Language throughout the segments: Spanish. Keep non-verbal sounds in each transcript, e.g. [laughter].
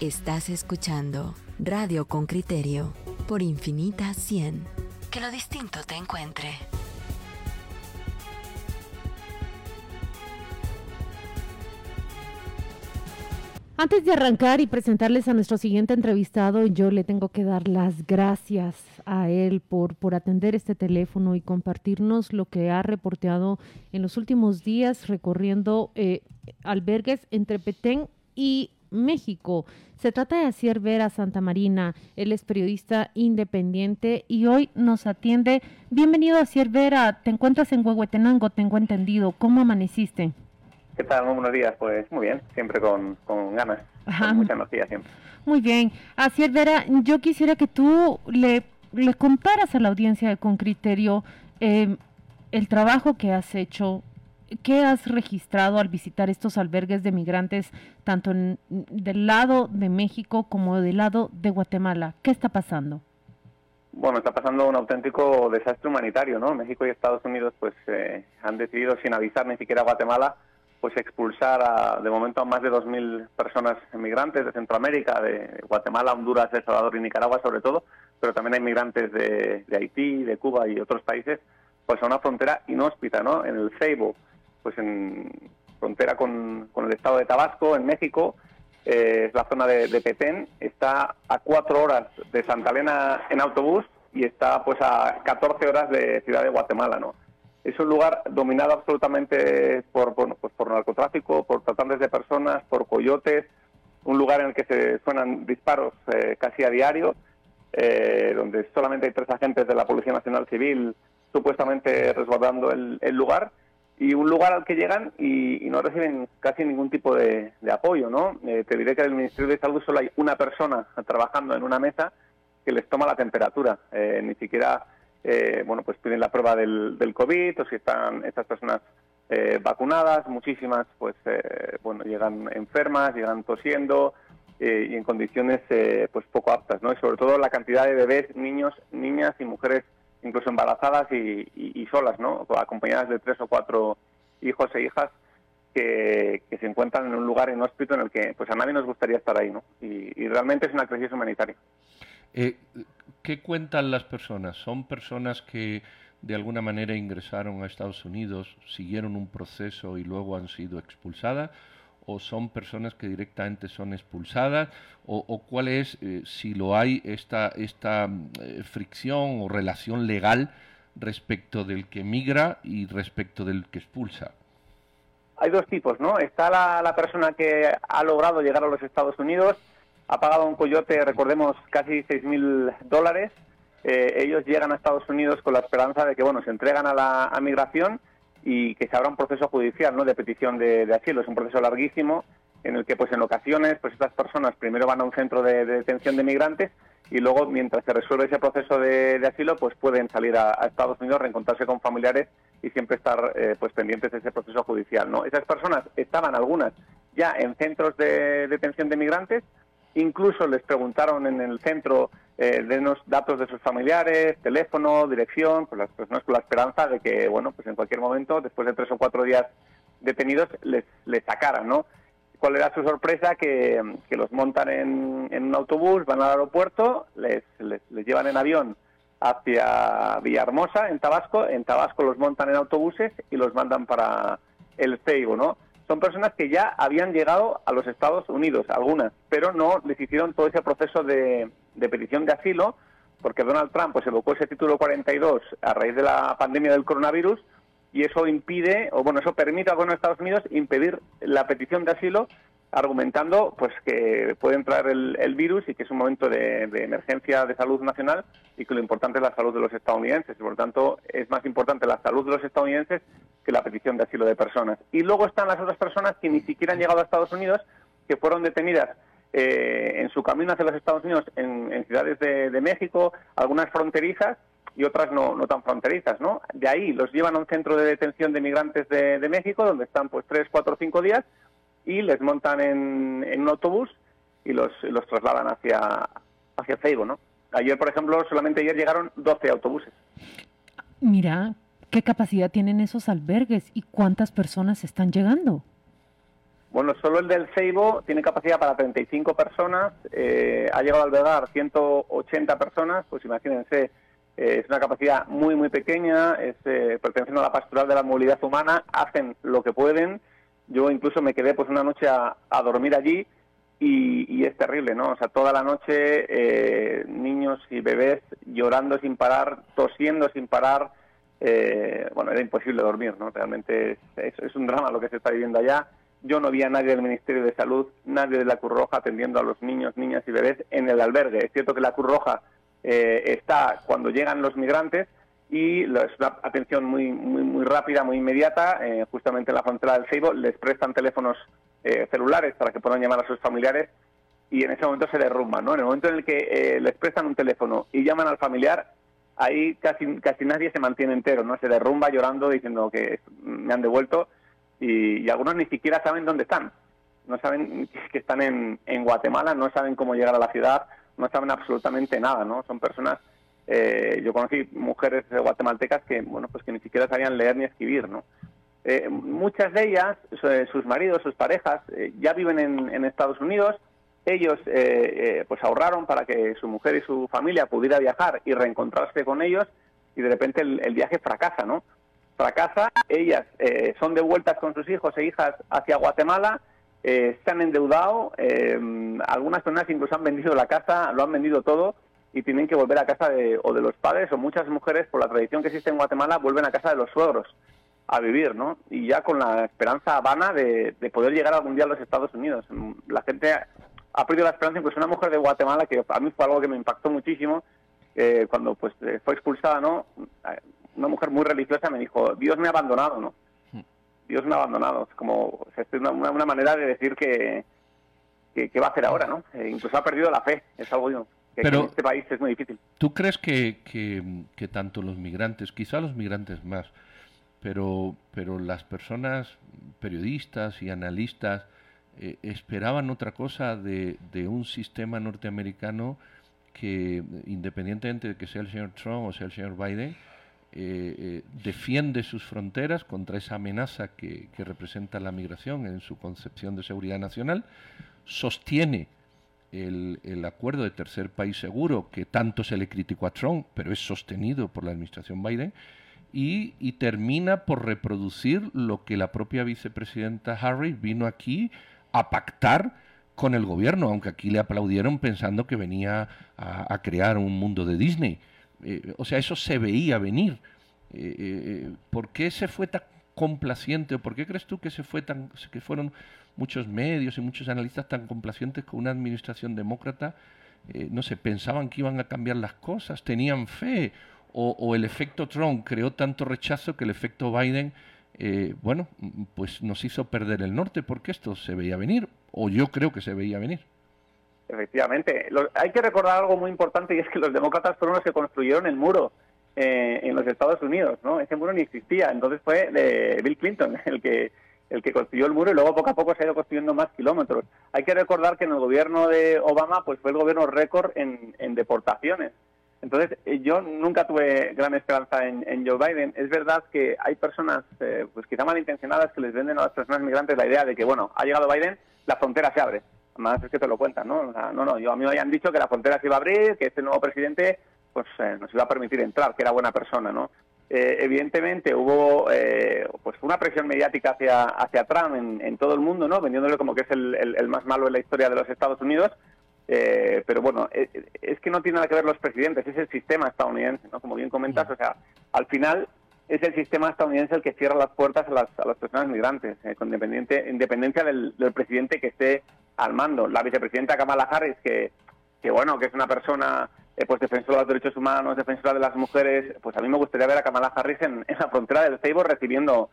Estás escuchando Radio con Criterio por Infinita 100. Que lo distinto te encuentre. Antes de arrancar y presentarles a nuestro siguiente entrevistado, yo le tengo que dar las gracias a él por, por atender este teléfono y compartirnos lo que ha reporteado en los últimos días recorriendo eh, albergues entre Petén y México. Se trata de Asier Vera Santa Marina. Él es periodista independiente y hoy nos atiende. Bienvenido, Asier Vera. Te encuentras en Huehuetenango, tengo entendido. ¿Cómo amaneciste? ¿Qué tal? Muy buenos días. Pues muy bien, siempre con, ganas, con mucha energía siempre. Muy bien. Asier Vera, yo quisiera que tú le, le contaras a la audiencia de Con Criterio eh, el trabajo que has hecho, ¿Qué has registrado al visitar estos albergues de migrantes, tanto del lado de México como del lado de Guatemala? ¿Qué está pasando? Bueno, está pasando un auténtico desastre humanitario, ¿no? México y Estados Unidos pues eh, han decidido, sin avisar ni siquiera a Guatemala, pues expulsar a, de momento a más de 2.000 personas migrantes de Centroamérica, de Guatemala, Honduras, El Salvador y Nicaragua sobre todo, pero también hay migrantes de, de Haití, de Cuba y otros países, pues a una frontera inhóspita, ¿no? En el Ceibo, pues en frontera con, el estado de Tabasco, en México, eh, es la zona de, Petén, está a cuatro horas de Santa Elena en autobús y está pues a 14 horas de Ciudad de Guatemala, ¿no? Es un lugar dominado absolutamente por, bueno, pues por narcotráfico, por tratantes de personas, por coyotes, un lugar en el que se suenan disparos eh, casi a diario, eh, donde solamente hay tres agentes de la Policía Nacional Civil supuestamente resguardando el lugar y un lugar al que llegan y, no reciben casi ningún tipo de, apoyo, ¿no? Eh, te diré que en el Ministerio de Salud solo hay una persona trabajando en una mesa que les toma la temperatura, eh, ni siquiera, eh, bueno, pues piden la prueba del, del COVID o si están estas personas vacunadas, muchísimas, pues, bueno, llegan enfermas, llegan tosiendo y en condiciones, pues, poco aptas, ¿no? Y sobre todo la cantidad de bebés, niños, niñas y mujeres incluso embarazadas y, solas, ¿no? Acompañadas de tres o cuatro hijos e hijas que, se encuentran en un lugar inhóspito en el que pues a nadie nos gustaría estar ahí, ¿no? Y, realmente es una crisis humanitaria. Eh, ¿Qué cuentan las personas? ¿Son personas que de alguna manera ingresaron a Estados Unidos, siguieron un proceso y luego han sido expulsadas? O son personas que directamente son expulsadas o, cuál es, eh, si lo hay, esta, esta eh, fricción o relación legal respecto del que migra y respecto del que expulsa. Hay dos tipos, ¿no? Está la, persona que ha logrado llegar a los Estados Unidos, ha pagado un coyote, recordemos, casi 6.000 dólares. Eh, ellos llegan a Estados Unidos con la esperanza de que, bueno, se entregan a la migración y que se abra un proceso judicial ¿no? de petición de, asilo. Es un proceso larguísimo en el que pues en ocasiones pues estas personas primero van a un centro de, detención de migrantes y luego mientras se resuelve ese proceso de, asilo pues pueden salir a, Estados Unidos, reencontrarse con familiares y siempre estar eh, pues pendientes de ese proceso judicial. ¿no? Esas personas estaban algunas ya en centros de detención de migrantes, incluso les preguntaron en el centro eh, denos datos de sus familiares, teléfono, dirección, pues las personas con la esperanza de que, bueno, pues en cualquier momento, después de tres o cuatro días detenidos, les, les sacaran, ¿no? ¿Cuál era su sorpresa? Que, los montan en, en, un autobús, van al aeropuerto, les, les, llevan en avión hacia Villahermosa, en Tabasco, en Tabasco los montan en autobuses y los mandan para el Ceibo, ¿no? son personas que ya habían llegado a los Estados Unidos, algunas, pero no les hicieron todo ese proceso de, petición de asilo, porque Donald Trump pues evocó ese título 42 a raíz de la pandemia del coronavirus y eso impide, o bueno, eso permite a los Estados Unidos impedir la petición de asilo argumentando pues que puede entrar el, virus y que es un momento de, emergencia de salud nacional y que lo importante es la salud de los estadounidenses. Por lo tanto, es más importante la salud de los estadounidenses que la petición de asilo de personas. Y luego están las otras personas que ni siquiera han llegado a Estados Unidos, que fueron detenidas eh, en su camino hacia los Estados Unidos en, ciudades de, México, algunas fronterizas y otras no, tan fronterizas, ¿no? De ahí los llevan a un centro de detención de migrantes de, de México, donde están pues tres, cuatro, cinco días, y les montan en, un autobús y los, trasladan hacia, hacia ¿no? Ayer, por ejemplo, solamente ayer llegaron 12 autobuses. Mira, ¿qué capacidad tienen esos albergues y cuántas personas están llegando? Bueno, solo el del Ceibo tiene capacidad para 35 personas, eh, ha llegado a albergar 180 personas, pues imagínense, eh, es una capacidad muy, muy pequeña, es, eh, perteneciendo a la pastoral de la movilidad humana, hacen lo que pueden. Yo incluso me quedé pues una noche a, dormir allí y, es terrible, ¿no? O sea, toda la noche niños y bebés llorando sin parar, tosiendo sin parar. bueno, era imposible dormir, ¿no? Realmente es un drama lo que se está viviendo allá yo no vi a nadie del Ministerio de Salud, nadie de la Cruz Roja atendiendo a los niños, niñas y bebés en el albergue. Es cierto que la Cruz Roja eh, está cuando llegan los migrantes y es una atención muy, muy, muy rápida, muy inmediata. Eh, justamente en la frontera del Ceibo les prestan teléfonos eh, celulares para que puedan llamar a sus familiares y en ese momento se derrumban. ¿no? En el momento en el que les prestan un teléfono y llaman al familiar, ahí casi, casi nadie se mantiene entero, ¿no? Se derrumba llorando diciendo que me han devuelto y, algunos ni siquiera saben dónde están. No saben [laughs] que están en, en, Guatemala, no saben cómo llegar a la ciudad, no saben absolutamente nada, ¿no? Son personas, eh, yo conocí mujeres guatemaltecas que, bueno, pues que ni siquiera sabían leer ni escribir, ¿no? Eh, muchas de ellas, sus maridos, sus parejas, eh, ya viven en, Estados Unidos. Ellos, pues ahorraron para que su mujer y su familia pudiera viajar y reencontrarse con ellos, y de repente el viaje fracasa, ¿no? Fracasa, ellas eh, son devueltas con sus hijos e hijas hacia Guatemala, eh, se han endeudado, eh, algunas personas incluso han vendido la casa, lo han vendido todo y tienen que volver a casa de, o de los padres o muchas mujeres, por la tradición que existe en Guatemala, vuelven a casa de los suegros a vivir, ¿no? Y ya con la esperanza vana de, poder llegar algún día a los Estados Unidos. La gente ha perdido la esperanza, incluso una mujer de Guatemala, que a mí fue algo que me impactó muchísimo, cuando pues fue expulsada, ¿no? Una mujer muy religiosa me dijo, Dios me ha abandonado, ¿no? Hmm. Dios me ha abandonado. Es como es una, una, manera de decir que, que, va a hacer ahora, ¿no? Eh, incluso ha perdido la fe. Es algo que, Pero, en este país es muy difícil. ¿Tú crees que, que, tanto los migrantes, quizá los migrantes más, pero, pero las personas periodistas y analistas eh, esperaban otra cosa de, de un sistema norteamericano que, independientemente de que sea el señor Trump o sea el señor Biden, eh, eh, defiende sus fronteras contra esa amenaza que, representa la migración en su concepción de seguridad nacional, sostiene el, acuerdo de tercer país seguro que tanto se le criticó a Trump, pero es sostenido por la administración Biden, y, termina por reproducir lo que la propia vicepresidenta Harris vino aquí a pactar con el gobierno, aunque aquí le aplaudieron pensando que venía a crear un mundo de Disney. Eh, o sea, eso se veía venir. Eh, eh, ¿Por qué se fue tan complaciente o por qué crees tú que se fue tan que fueron muchos medios y muchos analistas tan complacientes con una administración demócrata? no sé, pensaban que iban a cambiar las cosas, tenían fe o, el efecto Trump creó tanto rechazo que el efecto Biden bueno, pues nos hizo perder el norte porque esto se veía venir, o yo creo que se veía venir. Efectivamente. hay que recordar algo muy importante y es que los demócratas fueron los que construyeron el muro eh, en los Estados Unidos, ¿no? Ese muro ni existía. Entonces fue de Bill Clinton [laughs] el que el que construyó el muro y luego poco a poco se ha ido construyendo más kilómetros. Hay que recordar que en el gobierno de Obama pues fue el gobierno récord en, deportaciones. Entonces eh, yo nunca tuve gran esperanza en, Joe Biden. Es verdad que hay personas eh, pues quizá malintencionadas que les venden a las personas migrantes la idea de que bueno, ha llegado Biden, la frontera se abre más es que te lo cuentan, ¿no? no, no, yo a mí me habían dicho que la frontera se iba a abrir, que este nuevo presidente pues eh, nos iba a permitir entrar, que era buena persona, ¿no? Eh, evidentemente hubo eh, pues una presión mediática hacia, hacia Trump en, todo el mundo, ¿no? Vendiéndole como que es el, el, más malo en la historia de los Estados Unidos, pero bueno, es, que no tiene nada que ver los presidentes, es el sistema estadounidense, ¿no? Como bien comentas, o sea, al final es el sistema estadounidense el que cierra las puertas a las, a las personas migrantes, con independiente, independencia del, presidente que esté al mando. La vicepresidenta Kamala Harris, que, que bueno, que es una persona eh, pues defensora de los derechos humanos, defensora de las mujeres, pues a mí me gustaría ver a Kamala Harris en, la frontera del Ceibo recibiendo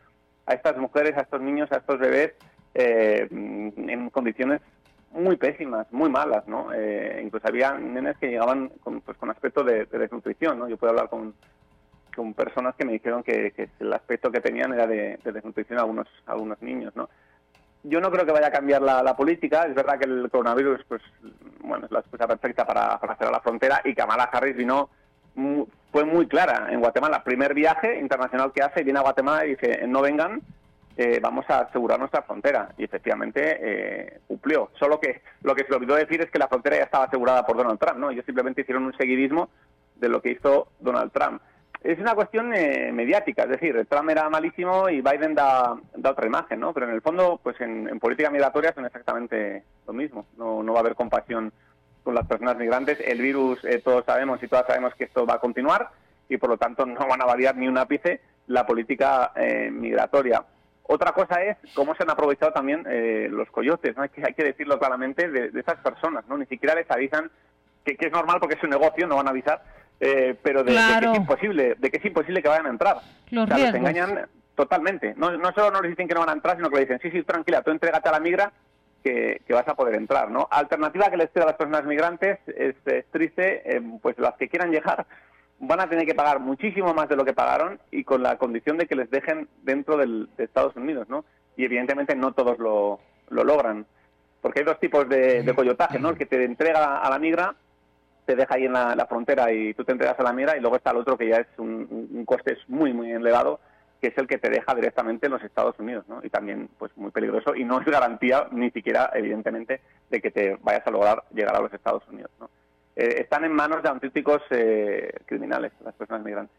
a estas mujeres, a estos niños, a estos bebés eh, en condiciones muy pésimas, muy malas, ¿no? Eh, incluso había nenes que llegaban con, pues, con aspecto de, desnutrición, ¿no? Yo puedo hablar con, con personas que me dijeron que, el aspecto que tenían era de, de desnutrición a algunos, a algunos niños, ¿no? yo no creo que vaya a cambiar la, política. Es verdad que el coronavirus, pues, bueno, es la excusa perfecta para, para cerrar la frontera y Kamala Harris vino, fue muy clara en Guatemala. Primer viaje internacional que hace, viene a Guatemala y dice, no vengan eh, vamos a asegurar nuestra frontera. Y efectivamente eh, cumplió. Solo que lo que se olvidó decir es que la frontera ya estaba asegurada por Donald Trump, ¿no? Ellos simplemente hicieron un seguidismo de lo que hizo Donald Trump. Es una cuestión eh, mediática, es decir, Trump era malísimo y Biden da, otra imagen, ¿no? Pero en el fondo, pues en, política migratoria son exactamente lo mismo. No, no va a haber compasión con las personas migrantes. El virus, todos sabemos y todas sabemos que esto va a continuar y por lo tanto [laughs] no van a variar ni un ápice la política migratoria. Otra cosa es cómo se han aprovechado también eh, los coyotes, ¿no? hay, que, hay que decirlo claramente, de, esas personas, ¿no? Ni siquiera les avisan, que, es normal porque es un negocio, no van a avisar, eh, pero de, que es imposible, de que es imposible que vayan a entrar. Los o sea, engañan totalmente. No, no solo no les dicen que no van a entrar, sino que le dicen, sí, sí, tranquila, tú entrégate a la migra que, vas a poder entrar, ¿no? Alternativa que les queda a las personas migrantes es, triste, eh, pues las que quieran llegar van a tener que pagar muchísimo más de lo que pagaron y con la condición de que les dejen dentro del, de Estados Unidos, ¿no? Y evidentemente no todos lo, lo logran, porque hay dos tipos de, de, coyotaje, ¿no? El que te entrega a la migra, te deja ahí en la, frontera y tú te entregas a la migra, y luego está el otro que ya es un, un coste muy, muy elevado, que es el que te deja directamente en los Estados Unidos, ¿no? Y también, pues, muy peligroso y no es garantía ni siquiera, evidentemente, de que te vayas a lograr llegar a los Estados Unidos. Eh, están en manos de auténticos eh, criminales, las personas migrantes.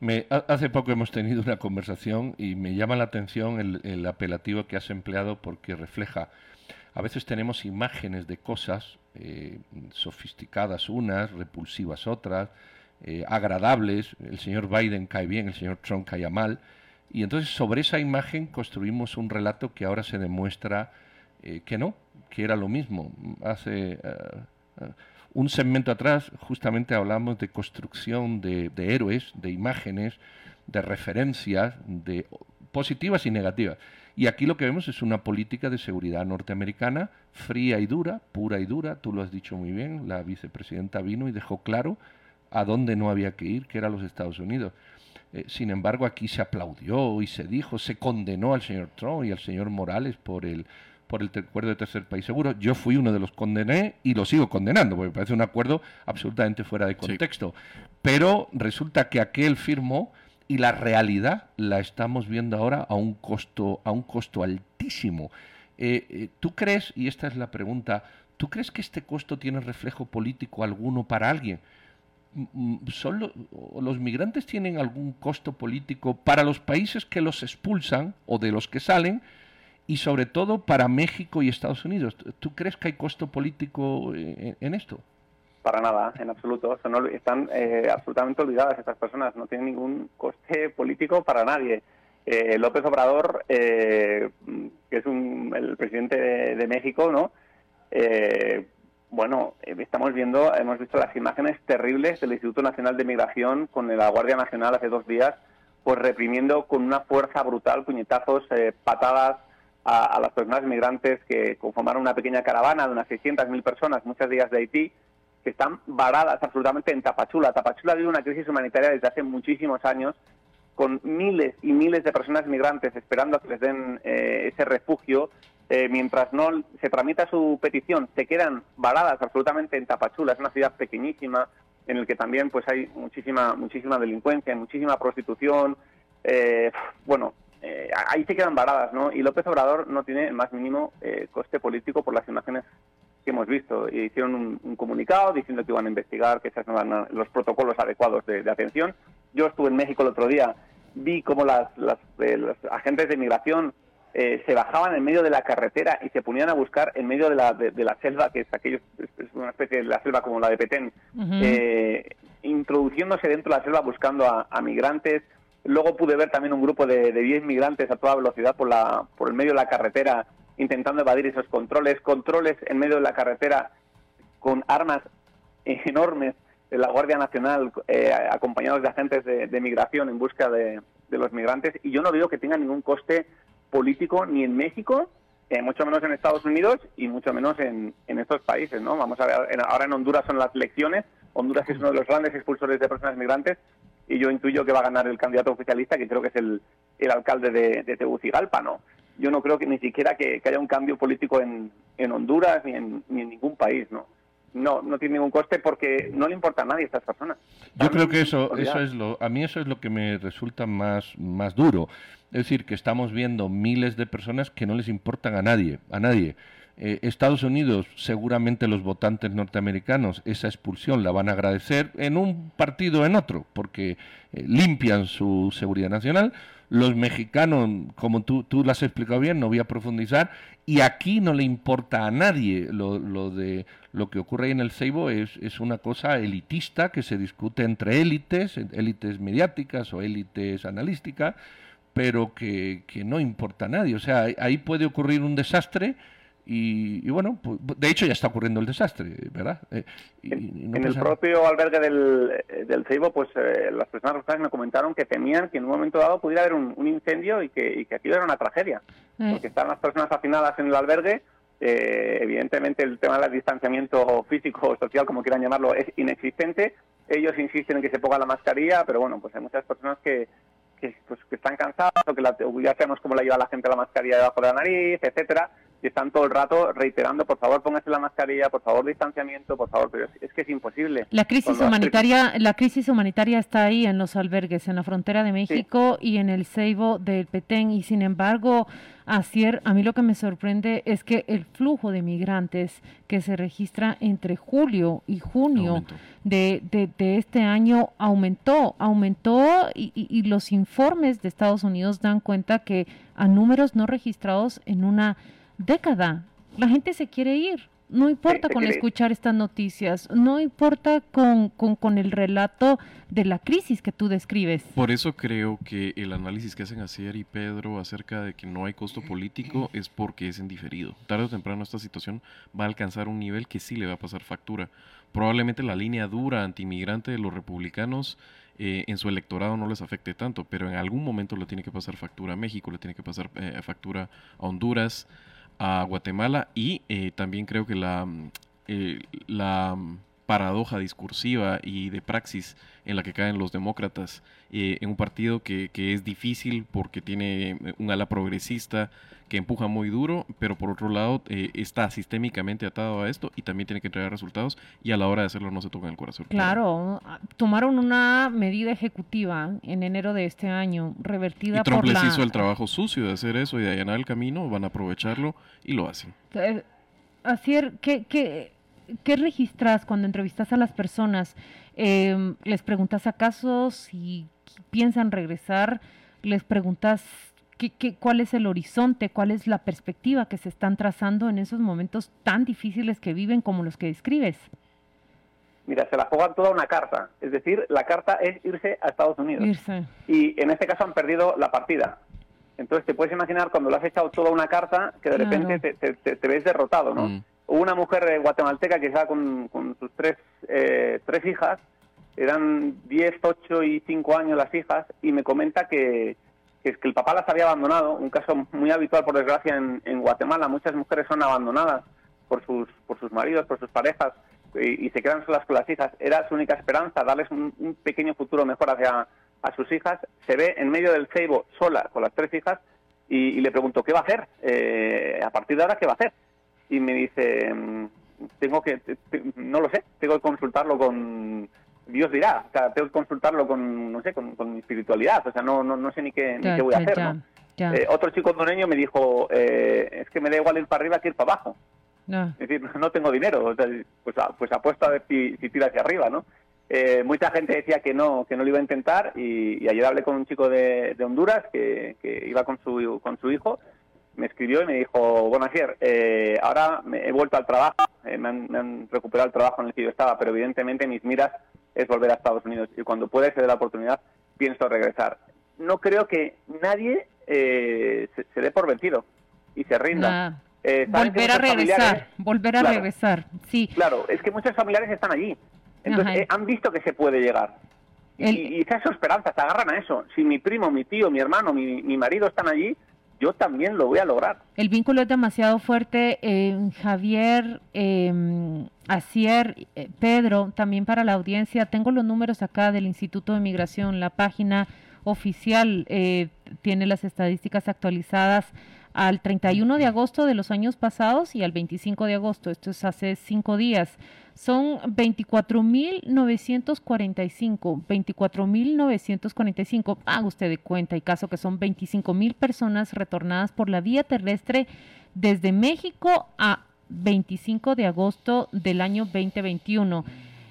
Me, hace poco hemos tenido una conversación y me llama la atención el, apelativo que has empleado porque refleja, a veces tenemos imágenes de cosas eh, sofisticadas unas, repulsivas otras, agradables, el señor Biden cae bien, el señor Trump cae mal, y entonces sobre esa imagen construimos un relato que ahora se demuestra que no, que era lo mismo. Hace un segmento atrás justamente hablamos de construcción de, héroes, de imágenes, de referencias, de positivas y negativas. Y aquí lo que vemos es una política de seguridad norteamericana fría y dura, pura y dura, tú lo has dicho muy bien, la vicepresidenta vino y dejó claro a dónde no había que ir, que era los Estados Unidos. Eh, sin embargo, aquí se aplaudió y se dijo, se condenó al señor Trump y al señor Morales por el por el acuerdo de tercer país seguro. Yo fui uno de los condené y lo sigo condenando, porque me parece un acuerdo absolutamente fuera de contexto. Pero resulta que aquel firmó y la realidad la estamos viendo ahora a un costo, a un costo altísimo. Eh, eh, ¿Tú crees, y esta es la pregunta, ¿tú crees que este costo tiene reflejo político alguno para alguien? ¿Son ¿Los migrantes tienen algún costo político para los países que los expulsan o de los que salen? y sobre todo para México y Estados Unidos. ¿Tú crees que hay costo político en, esto? Para nada, en absoluto. están eh, absolutamente olvidadas estas personas. No tienen ningún coste político para nadie. Eh, López Obrador, eh, que es el presidente de, México, ¿no? bueno, estamos viendo, hemos visto las imágenes terribles del Instituto Nacional de Migración con la Guardia Nacional hace dos días, pues reprimiendo con una fuerza brutal, puñetazos, patadas, a, las personas migrantes que conformaron una pequeña caravana de unas 600.000 personas, muchas de ellas de Haití, están varadas absolutamente en Tapachula. Tapachula vive una crisis humanitaria desde hace muchísimos años, con miles y miles de personas migrantes esperando a que les den eh, ese refugio. Eh, mientras no se tramita su petición, se quedan varadas absolutamente en Tapachula. Es una ciudad pequeñísima en la que también pues hay muchísima muchísima delincuencia, muchísima prostitución. Eh, bueno, eh, ahí se quedan varadas, ¿no? Y López Obrador no tiene el más mínimo eh, coste político por las imágenes que hemos visto. Y hicieron un, comunicado diciendo que iban a investigar, que esas no eran los protocolos adecuados de, atención. Yo estuve en México el otro día, vi cómo las, eh, los agentes de migración se bajaban en medio de la carretera y se ponían a buscar en medio de la, de, la selva, que es aquello, es una especie de la selva como la de Petén, introduciéndose dentro de la selva buscando a migrantes, Luego pude ver también un grupo de, 10 migrantes a toda velocidad por, la, por el medio de la carretera intentando evadir esos controles, controles en medio de la carretera con armas enormes de la Guardia Nacional eh, acompañados de agentes de, migración en busca de, los migrantes y yo no veo que tenga ningún coste político ni en México, eh, mucho menos en Estados Unidos y mucho menos en, en estos países. ¿no? Vamos a ver, ahora en Honduras son las elecciones, Honduras es uno de los grandes expulsores de personas migrantes y yo intuyo que va a ganar el candidato oficialista, que creo que es el, el alcalde de, de, Tegucigalpa, ¿no? Yo no creo que ni siquiera que, haya un cambio político en, en Honduras ni en, ni en, ningún país, ¿no? no, no tiene ningún coste porque no le importa a nadie a estas personas. Yo creo que eso, eso es lo, a mí eso es lo que me resulta más, más duro. Es decir, que estamos viendo miles de personas que no les importan a nadie, a nadie. Eh, Estados Unidos, seguramente los votantes norteamericanos esa expulsión la van a agradecer en un partido o en otro, porque eh, limpian su seguridad nacional. Los mexicanos, como tú, tú lo has explicado bien, no voy a profundizar, y aquí no le importa a nadie lo, lo de lo que ocurre en el Ceibo es, es una cosa elitista que se discute entre élites, élites mediáticas o élites analísticas, pero que, que no importa a nadie. O sea, ahí puede ocurrir un desastre y, bueno, pues, de hecho ya está ocurriendo el desastre, ¿verdad? Eh, en, el propio albergue del, eh, del Ceibo, pues eh, las personas me comentaron que temían que en un momento dado pudiera haber un, incendio y que, y que aquello era una tragedia, porque están las personas afinadas en el albergue. evidentemente el tema del distanciamiento físico o social, como quieran llamarlo, es inexistente. Ellos insisten en que se ponga la mascarilla, pero bueno, pues hay muchas personas que, que, pues, que están cansadas o que la, ya sabemos cómo la lleva la gente la mascarilla debajo de la nariz, etcétera y están todo el rato reiterando, por favor, póngase la mascarilla, por favor, distanciamiento, por favor, pero es, que es imposible. La crisis humanitaria, la crisis humanitaria está ahí en los albergues, en la frontera de México y en el Ceibo del Petén, y sin embargo, Asier, a mí lo que me sorprende es que el flujo de migrantes que se registra entre julio y junio de, de, este año aumentó, aumentó y, y los informes de Estados Unidos dan cuenta que a números no registrados en una década. La gente se quiere ir. No importa con escuchar estas noticias, no importa con, con, el relato de la crisis que tú describes. Por eso creo que el análisis que hacen Asier y Pedro acerca de que no hay costo político es porque es en diferido. Tarde o temprano esta situación va a alcanzar un nivel que sí le va a pasar factura. Probablemente la línea dura antimigrante de los republicanos eh, en su electorado no les afecte tanto, pero en algún momento le tiene que pasar factura a México, le tiene que pasar eh, factura a Honduras, a Guatemala y eh, también creo que la, mm, eh, la mm, paradoja discursiva y de praxis en la que caen los demócratas eh, en un partido que, que, es difícil porque tiene un ala progresista que empuja muy duro, pero por otro lado está sistémicamente atado a esto y también tiene que entregar resultados y a la hora de hacerlo no se toca en el corazón. Claro, tomaron una medida ejecutiva en enero de este año, revertida y Trump les hizo el trabajo sucio de hacer eso y de allanar el camino, van a aprovecharlo y lo hacen. Así, ¿qué, qué, qué registras cuando entrevistas a las personas? Em, ¿Les preguntas acaso si piensan regresar? ¿Les preguntas qué, qué, cuál es el horizonte, cuál es la perspectiva que se están trazando en esos momentos tan difíciles que viven como los que describes? Mira, se la juegan toda una carta. Es decir, la carta es irse a Estados Unidos. Y en este caso han perdido la partida. Entonces te puedes imaginar cuando le has echado toda una carta que de repente te, te, ves derrotado, ¿no? Mm. Hubo una mujer guatemalteca que estaba con, sus tres, eh, tres hijas, eran 10, 8 y 5 años las hijas, y me comenta que, que, que el papá las había abandonado, un caso muy habitual por desgracia en, Guatemala, muchas mujeres son abandonadas por sus, por sus maridos, por sus parejas, y, se quedan solas con las hijas. Era su única esperanza, darles un, pequeño futuro mejor hacia a sus hijas, se ve en medio del ceibo sola con las tres hijas y, le pregunto, ¿qué va a hacer? Eh, a partir de ahora, ¿qué va a hacer? Y me dice, tengo que, no lo sé, tengo que consultarlo con, Dios dirá, o sea, tengo que consultarlo con, no sé, con, mi espiritualidad, o sea, no, no, no sé ni qué, ni qué voy a hacer, ¿no? Eh, otro chico hondureño me dijo, eh, es que me da igual ir para arriba que ir para abajo. Es decir, [laughs] no tengo dinero, pues, pues apuesto a ver si, si tira hacia arriba, ¿no? Eh, mucha gente decía que no, que no lo iba a intentar y, ayer hablé con un chico de, Honduras que, iba con su, con su hijo, me escribió y me dijo, bueno, eh, ahora me he vuelto al trabajo, eh, me, han, recuperado el trabajo en el que yo estaba, pero evidentemente mis miras es volver a Estados Unidos y cuando pueda ser la oportunidad pienso regresar. No creo que nadie eh, se, dé por vencido y se rinda. volver a regresar, volver a regresar, sí. Claro, es que muchos familiares están allí entonces eh, han visto que se puede llegar. Y, esa es su esperanza, se agarran a eso. Si mi primo, mi tío, mi hermano, mi, mi marido están allí, yo también lo voy a lograr. El vínculo es demasiado fuerte. Eh, Javier, eh, Asier, eh, Pedro, también para la audiencia. Tengo los números acá del Instituto de Migración, la página oficial tiene las estadísticas actualizadas al 31 de agosto de los años pasados y al 25 de agosto, esto es hace cinco días. Son 24.945, 24.945, haga usted de cuenta y caso que son 25.000 personas retornadas por la vía terrestre desde México a 25 de agosto del año 2021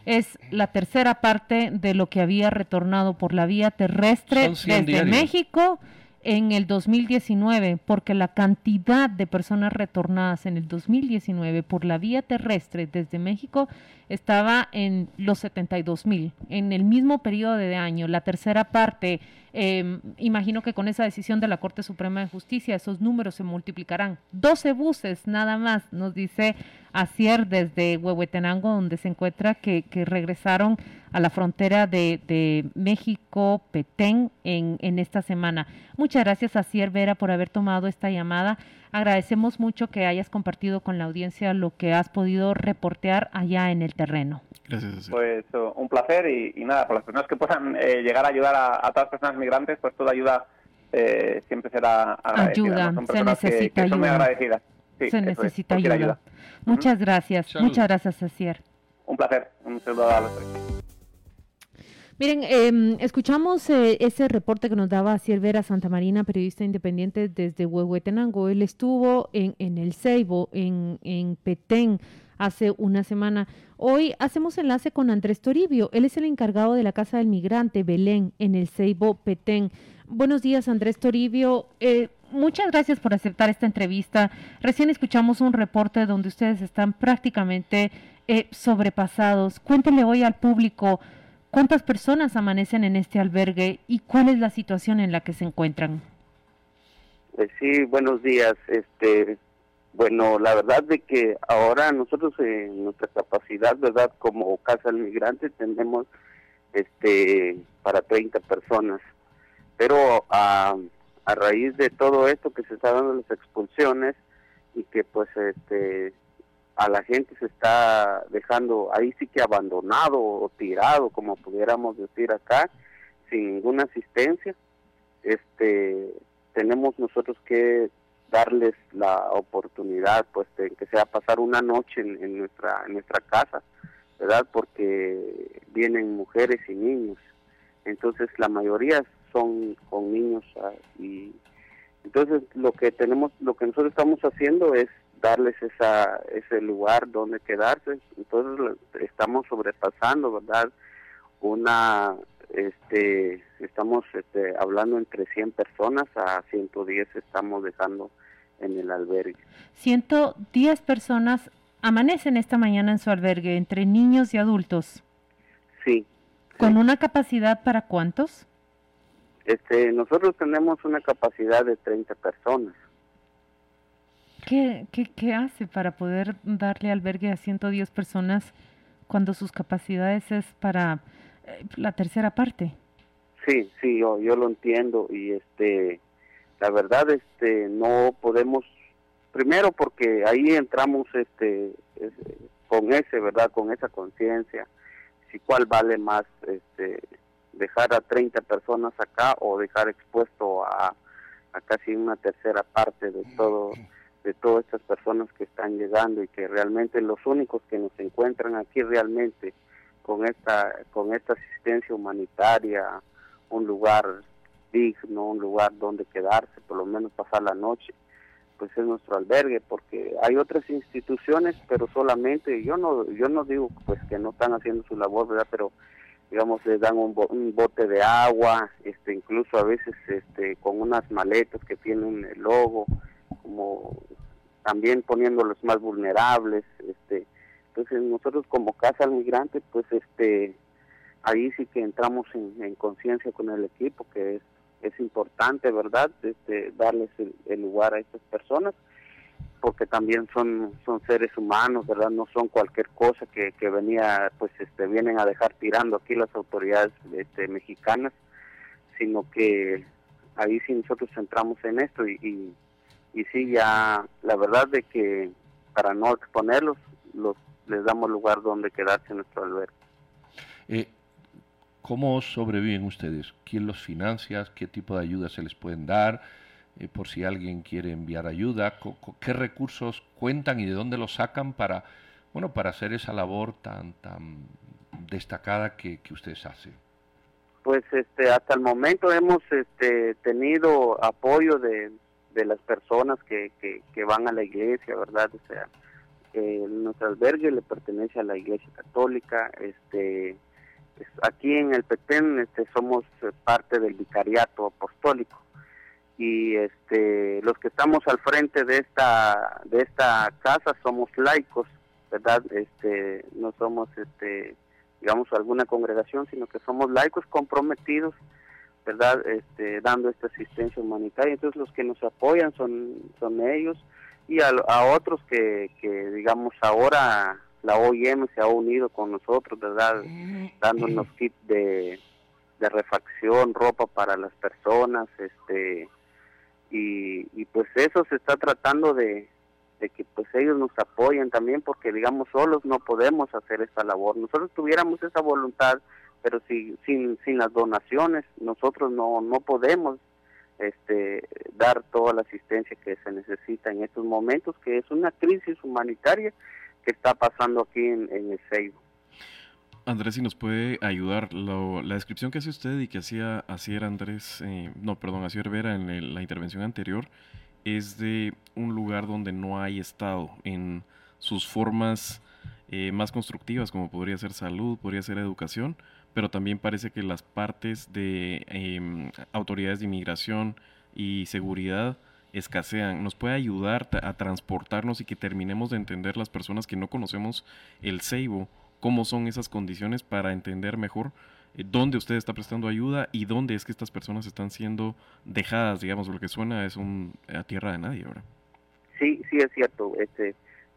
es la tercera parte de lo que había retornado por la vía terrestre desde México en el 2019, porque la cantidad de personas retornadas en el 2019 por la vía terrestre desde México estaba en los 72 mil. En el mismo periodo de año, la tercera parte, em, imagino que con esa decisión de la Corte Suprema de Justicia esos números se multiplicarán. 12 buses nada más, nos dice Acier desde Huehuetenango, donde se encuentra que, que regresaron a la frontera de, de México, Petén, en, en esta semana. Muchas gracias, Acier Vera, por haber tomado esta llamada. Agradecemos mucho que hayas compartido con la audiencia lo que has podido reportear allá en el terreno. Gracias. Pues un placer y, nada, por las personas que puedan eh, llegar a ayudar a, todas las personas migrantes, pues toda ayuda eh, siempre será agradecida. Ayuda, se necesita ayuda. muy agradecidas. se necesita ayuda. Muchas gracias, muchas gracias, Asier. Un placer, un saludo a los tres. Miren, eh, escuchamos eh, ese reporte que nos daba Vera Santa Marina, periodista independiente desde Huehuetenango. Él estuvo en, en el Ceibo, en, Petén, hace una semana. Hoy hacemos enlace con Andrés Toribio. Él es el encargado de la Casa del Migrante Belén en el Ceibo Petén. Buenos días, Andrés Toribio. Eh, muchas gracias por aceptar esta entrevista. Recién escuchamos un reporte donde ustedes están prácticamente eh, sobrepasados. Cuéntenle hoy al público ¿Cuántas personas amanecen en este albergue y cuál es la situación en la que se encuentran? Pues sí, buenos días. Este, bueno, la verdad de que ahora nosotros en nuestra capacidad, verdad, como casa del migrante tenemos este para 30 personas, pero a, a raíz de todo esto que se está dando las expulsiones y que pues este a la gente se está dejando ahí sí que abandonado o tirado, como pudiéramos decir acá, sin ninguna asistencia. Este, tenemos nosotros que darles la oportunidad, pues, de que sea pasar una noche en, nuestra en nuestra casa, ¿verdad? Porque vienen mujeres y niños, entonces la mayoría son con niños ah, y entonces lo que tenemos, lo que nosotros estamos haciendo es darles esa, ese lugar donde quedarse. Entonces estamos sobrepasando, ¿verdad? Una, este, estamos este, hablando entre 100 personas a 110 estamos dejando en el albergue. 110 personas amanecen esta mañana en su albergue, entre niños y adultos. Sí. ¿Con una capacidad para cuántos? Este, nosotros tenemos una capacidad de 30 personas. ¿Qué, qué, hace para poder darle albergue a 110 personas cuando sus capacidades es para eh, la tercera parte? Sí, sí, yo, yo lo entiendo y este, la verdad, este, no podemos, primero porque ahí entramos, este, con ese, verdad, con esa conciencia, si cuál vale más, este, dejar a 30 personas acá o dejar expuesto a, a casi una tercera parte de todo de todas estas personas que están llegando y que realmente los únicos que nos encuentran aquí realmente con esta con esta asistencia humanitaria, un lugar digno, un lugar donde quedarse, por lo menos pasar la noche, pues es nuestro albergue, porque hay otras instituciones, pero solamente yo no yo no digo pues que no están haciendo su labor, ¿verdad? Pero digamos les dan un, un bote de agua, este incluso a veces este con unas maletas que tienen el logo como también poniéndolos más vulnerables, este, entonces nosotros como casa al migrante, pues este, ahí sí que entramos en, conciencia con el equipo, que es, es importante, ¿verdad?, este, darles el, lugar a estas personas, porque también son, son seres humanos, ¿verdad?, no son cualquier cosa que, que venía, pues este, vienen a dejar tirando aquí las autoridades este, mexicanas, sino que ahí sí nosotros entramos en esto y y sí ya la verdad de que para no exponerlos los les damos lugar donde quedarse en nuestro albergue. Eh, ¿Cómo sobreviven ustedes? ¿Quién los financia? ¿Qué tipo de ayuda se les pueden dar? eh, por si alguien quiere enviar ayuda, qué recursos cuentan y de dónde los sacan para, bueno, para hacer esa labor tan, tan destacada que, que ustedes hacen. Pues este, hasta el momento hemos este, tenido apoyo de, de las personas que, que, van a la iglesia, ¿verdad? O sea, nuestro albergue le pertenece a la iglesia católica, este, aquí en el Petén este, somos parte del vicariato apostólico y este los que estamos al frente de esta de esta casa somos laicos verdad este no somos este digamos alguna congregación sino que somos laicos comprometidos verdad este dando esta asistencia humanitaria. Entonces los que nos apoyan son son ellos. Y a, otros que, que digamos ahora la OIM se ha unido con nosotros verdad dándonos kit de de refacción ropa para las personas este y, pues eso se está tratando de, que pues ellos nos apoyen también porque digamos solos no podemos hacer esta labor. Nosotros tuviéramos esa voluntad pero si, sin sin las donaciones nosotros no no podemos este dar toda la asistencia que se necesita en estos momentos que es una crisis humanitaria que está pasando aquí en, el Seibo. Andrés, si nos puede ayudar, la descripción que hace usted y que hacía Asier Andrés, eh, no, perdón, Asier Vera en la intervención anterior, es de un lugar donde no hay Estado en sus formas eh, más constructivas, como podría ser salud, podría ser educación, pero también parece que las partes de em, autoridades de inmigración y seguridad escasean. ¿Nos puede ayudar a transportarnos y que terminemos de entender las personas que no conocemos el Ceibo? cómo son esas condiciones para entender mejor eh, dónde usted está prestando ayuda y dónde es que estas personas están siendo dejadas, digamos, lo que suena es un a tierra de nadie ahora. Sí, sí es cierto. Este,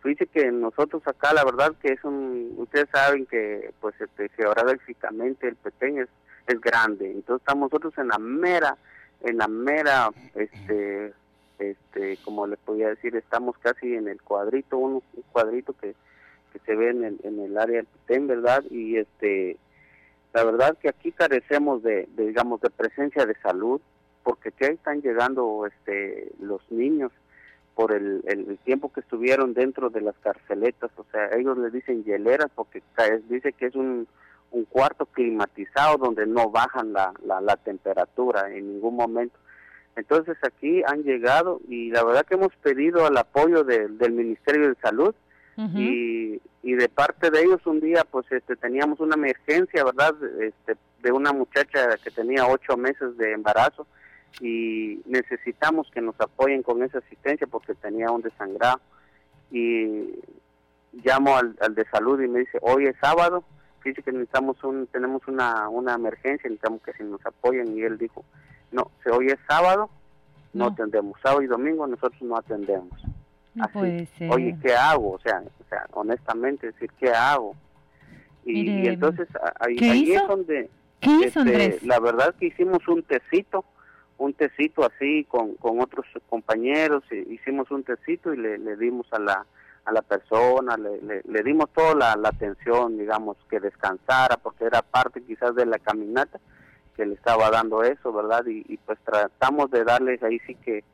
dice que nosotros acá, la verdad que es un, ustedes saben que pues este, geográficamente el Petén es, es grande, entonces estamos nosotros en la mera, en la mera, este, este, como les podía decir, estamos casi en el cuadrito, un cuadrito que que se ve en el, en el área del Petén, ¿verdad? Y este, la verdad que aquí carecemos de, digamos, de presencia de salud, porque aquí están llegando este, los niños por el, el, tiempo que estuvieron dentro de las carceletas, o sea, ellos le dicen hieleras porque dice que es un, un cuarto climatizado donde no bajan la, la, la temperatura en ningún momento. Entonces aquí han llegado y la verdad que hemos pedido el apoyo del Ministerio de Salud, y, y de parte de ellos un día pues este teníamos una emergencia verdad este de una muchacha que tenía ocho meses de embarazo y necesitamos que nos apoyen con esa asistencia porque tenía un desangrado. Y llamo al, al de salud y me dice hoy es sábado dice que necesitamos un tenemos una una emergencia necesitamos que si nos apoyen y él dijo no si hoy es sábado no atendemos. Sábado y domingo nosotros no atendemos no puede ser. Oye, ¿qué hago? O sea, o sea, honestamente decir, ¿qué hago? Y, entonces ahí, es donde, ¿Qué hizo, este, la verdad que hicimos un tecito, un tecito así con, con otros compañeros, hicimos un tecito y le, le dimos a la a la persona, le, le, dimos toda la, atención, digamos, que descansara, porque era parte quizás de la caminata que le estaba dando eso, ¿verdad? Y, pues tratamos de darles ahí sí que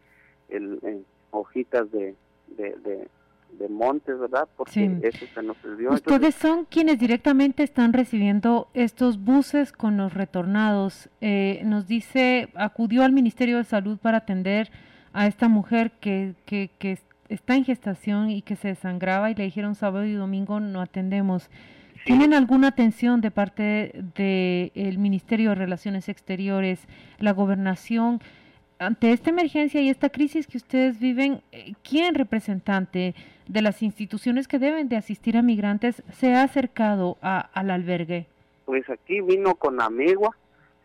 el, hojitas de, de, montes, ¿verdad? Porque eso se nos dio. Ustedes son quienes directamente están recibiendo estos buses con los retornados. Eh, nos dice, acudió al Ministerio de Salud para atender a esta mujer que, que, que está en gestación y que se desangraba y le dijeron sábado y domingo no atendemos. ¿Tienen alguna atención de parte del Ministerio de Relaciones Exteriores, la gobernación? ante esta emergencia y esta crisis que ustedes viven, eh, ¿quién representante de las instituciones que deben de asistir a migrantes se ha acercado al albergue? Pues aquí vino con Amigua,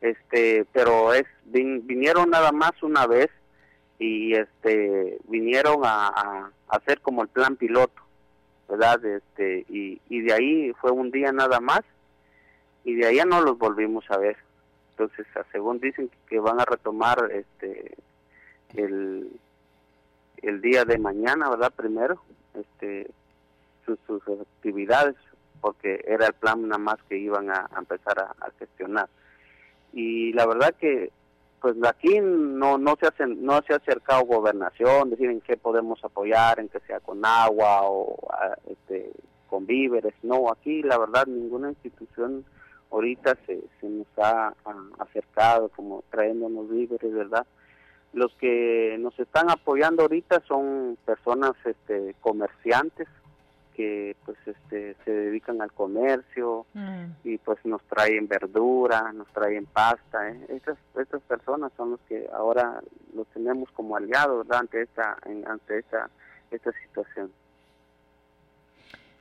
este, pero es vinieron nada más una vez y este vinieron a, hacer como el plan piloto, ¿verdad? Este y, y de ahí fue un día nada más y de ahí ya no los volvimos a ver entonces según dicen que van a retomar este el, el día de mañana verdad primero este sus, actividades porque era el plan nada más que iban a, empezar a, gestionar. Y la verdad que pues aquí no no se hacen no se ha acercado gobernación decir en qué podemos apoyar en que sea con agua o este con víveres. No aquí la verdad ninguna institución ahorita se, se nos ha, acercado como trayéndonos víveres verdad los que nos están apoyando ahorita son personas este comerciantes que pues este se dedican al comercio mm. y pues nos traen verdura, nos traen pasta, ¿eh? estas estas personas son los que ahora los tenemos como aliados ante esta ante esta esta situación.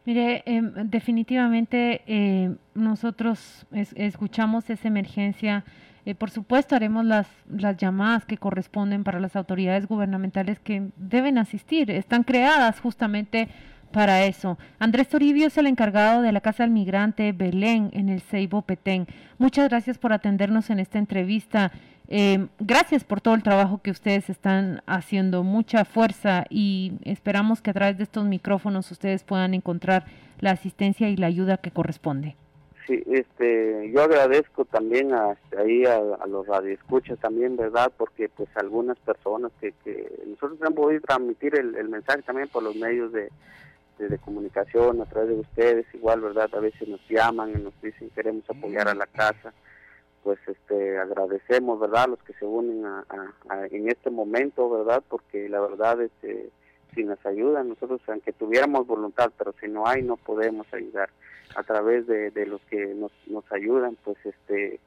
Mire, em, definitivamente eh, nosotros escuchamos esa emergencia. Eh, por supuesto, haremos las, las llamadas que corresponden para las autoridades gubernamentales que deben asistir. Están creadas justamente para eso. Andrés Toribio es el encargado de la Casa del Migrante Belén en el Ceibo Petén. Muchas gracias por atendernos en esta entrevista. Eh, gracias por todo el trabajo que ustedes están haciendo, mucha fuerza y esperamos que a través de estos micrófonos ustedes puedan encontrar la asistencia y la ayuda que corresponde. Sí, este, yo agradezco también a, ahí a, los radioescuchas también, ¿verdad? Porque pues algunas personas que, que nosotros hemos podido transmitir el mensaje también por los medios de, de comunicación a través de ustedes, igual, ¿verdad? A veces nos llaman y nos dicen queremos apoyar a la casa, pues este agradecemos, ¿verdad? Los que se unen a, en este momento, ¿verdad? Porque la verdad, este, si nos ayudan, nosotros aunque tuviéramos voluntad, pero si no hay, no podemos ayudar. A través de, de los que nos, nos ayudan, pues este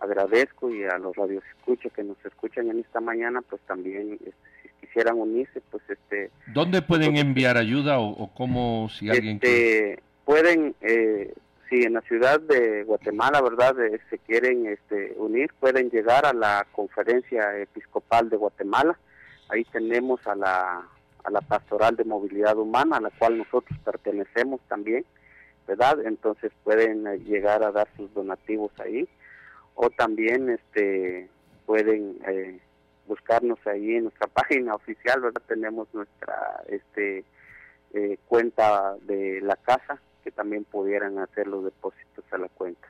agradezco y a los radios escucho que nos escuchan en esta mañana, pues también este, quisieran unirse, pues este... ¿Dónde pueden enviar ayuda o, cómo si alguien... Este, pueden, eh, si en la ciudad de Guatemala, ¿verdad?, se quieren este, unir, pueden llegar a la conferencia episcopal de Guatemala. Ahí tenemos a la, a la pastoral de movilidad humana, a la cual nosotros pertenecemos también, ¿verdad? Entonces pueden eh, llegar a dar sus donativos ahí. O también este pueden eh, buscarnos ahí en nuestra [laughs] página oficial, ¿verdad? Tenemos nuestra este eh, cuenta de la casa que también pudieran hacer los depósitos a la cuenta.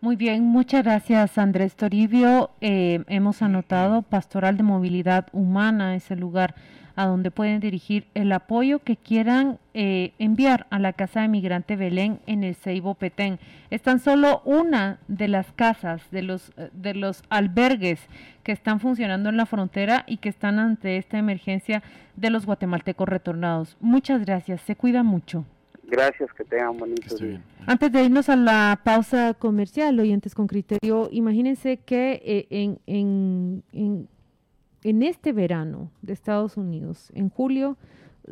Muy bien, muchas gracias Andrés Toribio. Eh, hemos anotado Pastoral de Movilidad Humana, ese lugar a donde pueden dirigir el apoyo que quieran eh, enviar a la Casa de Migrante Belén en el Ceibo Petén. Es tan solo una de las casas, de los, eh, de los albergues que están funcionando en la frontera y que están ante esta emergencia de los guatemaltecos retornados. Muchas gracias, se cuida mucho. Gracias, que tengan bonito día. Antes de irnos a la pausa comercial, oyentes con criterio, imagínense que eh, en, en en este verano de Estados Unidos, en julio,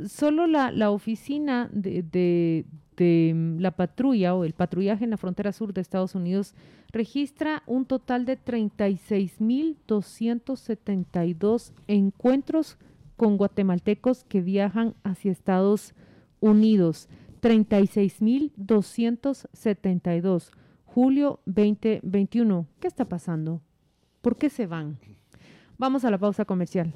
solo la, oficina de, mm, la patrulla o el patrullaje en la frontera sur de Estados Unidos registra un total de 36.272 encuentros con guatemaltecos que viajan hacia Estados Unidos. 36.272. Julio 2021. ¿Qué está pasando? ¿Por qué se van? Vamos a la pausa comercial.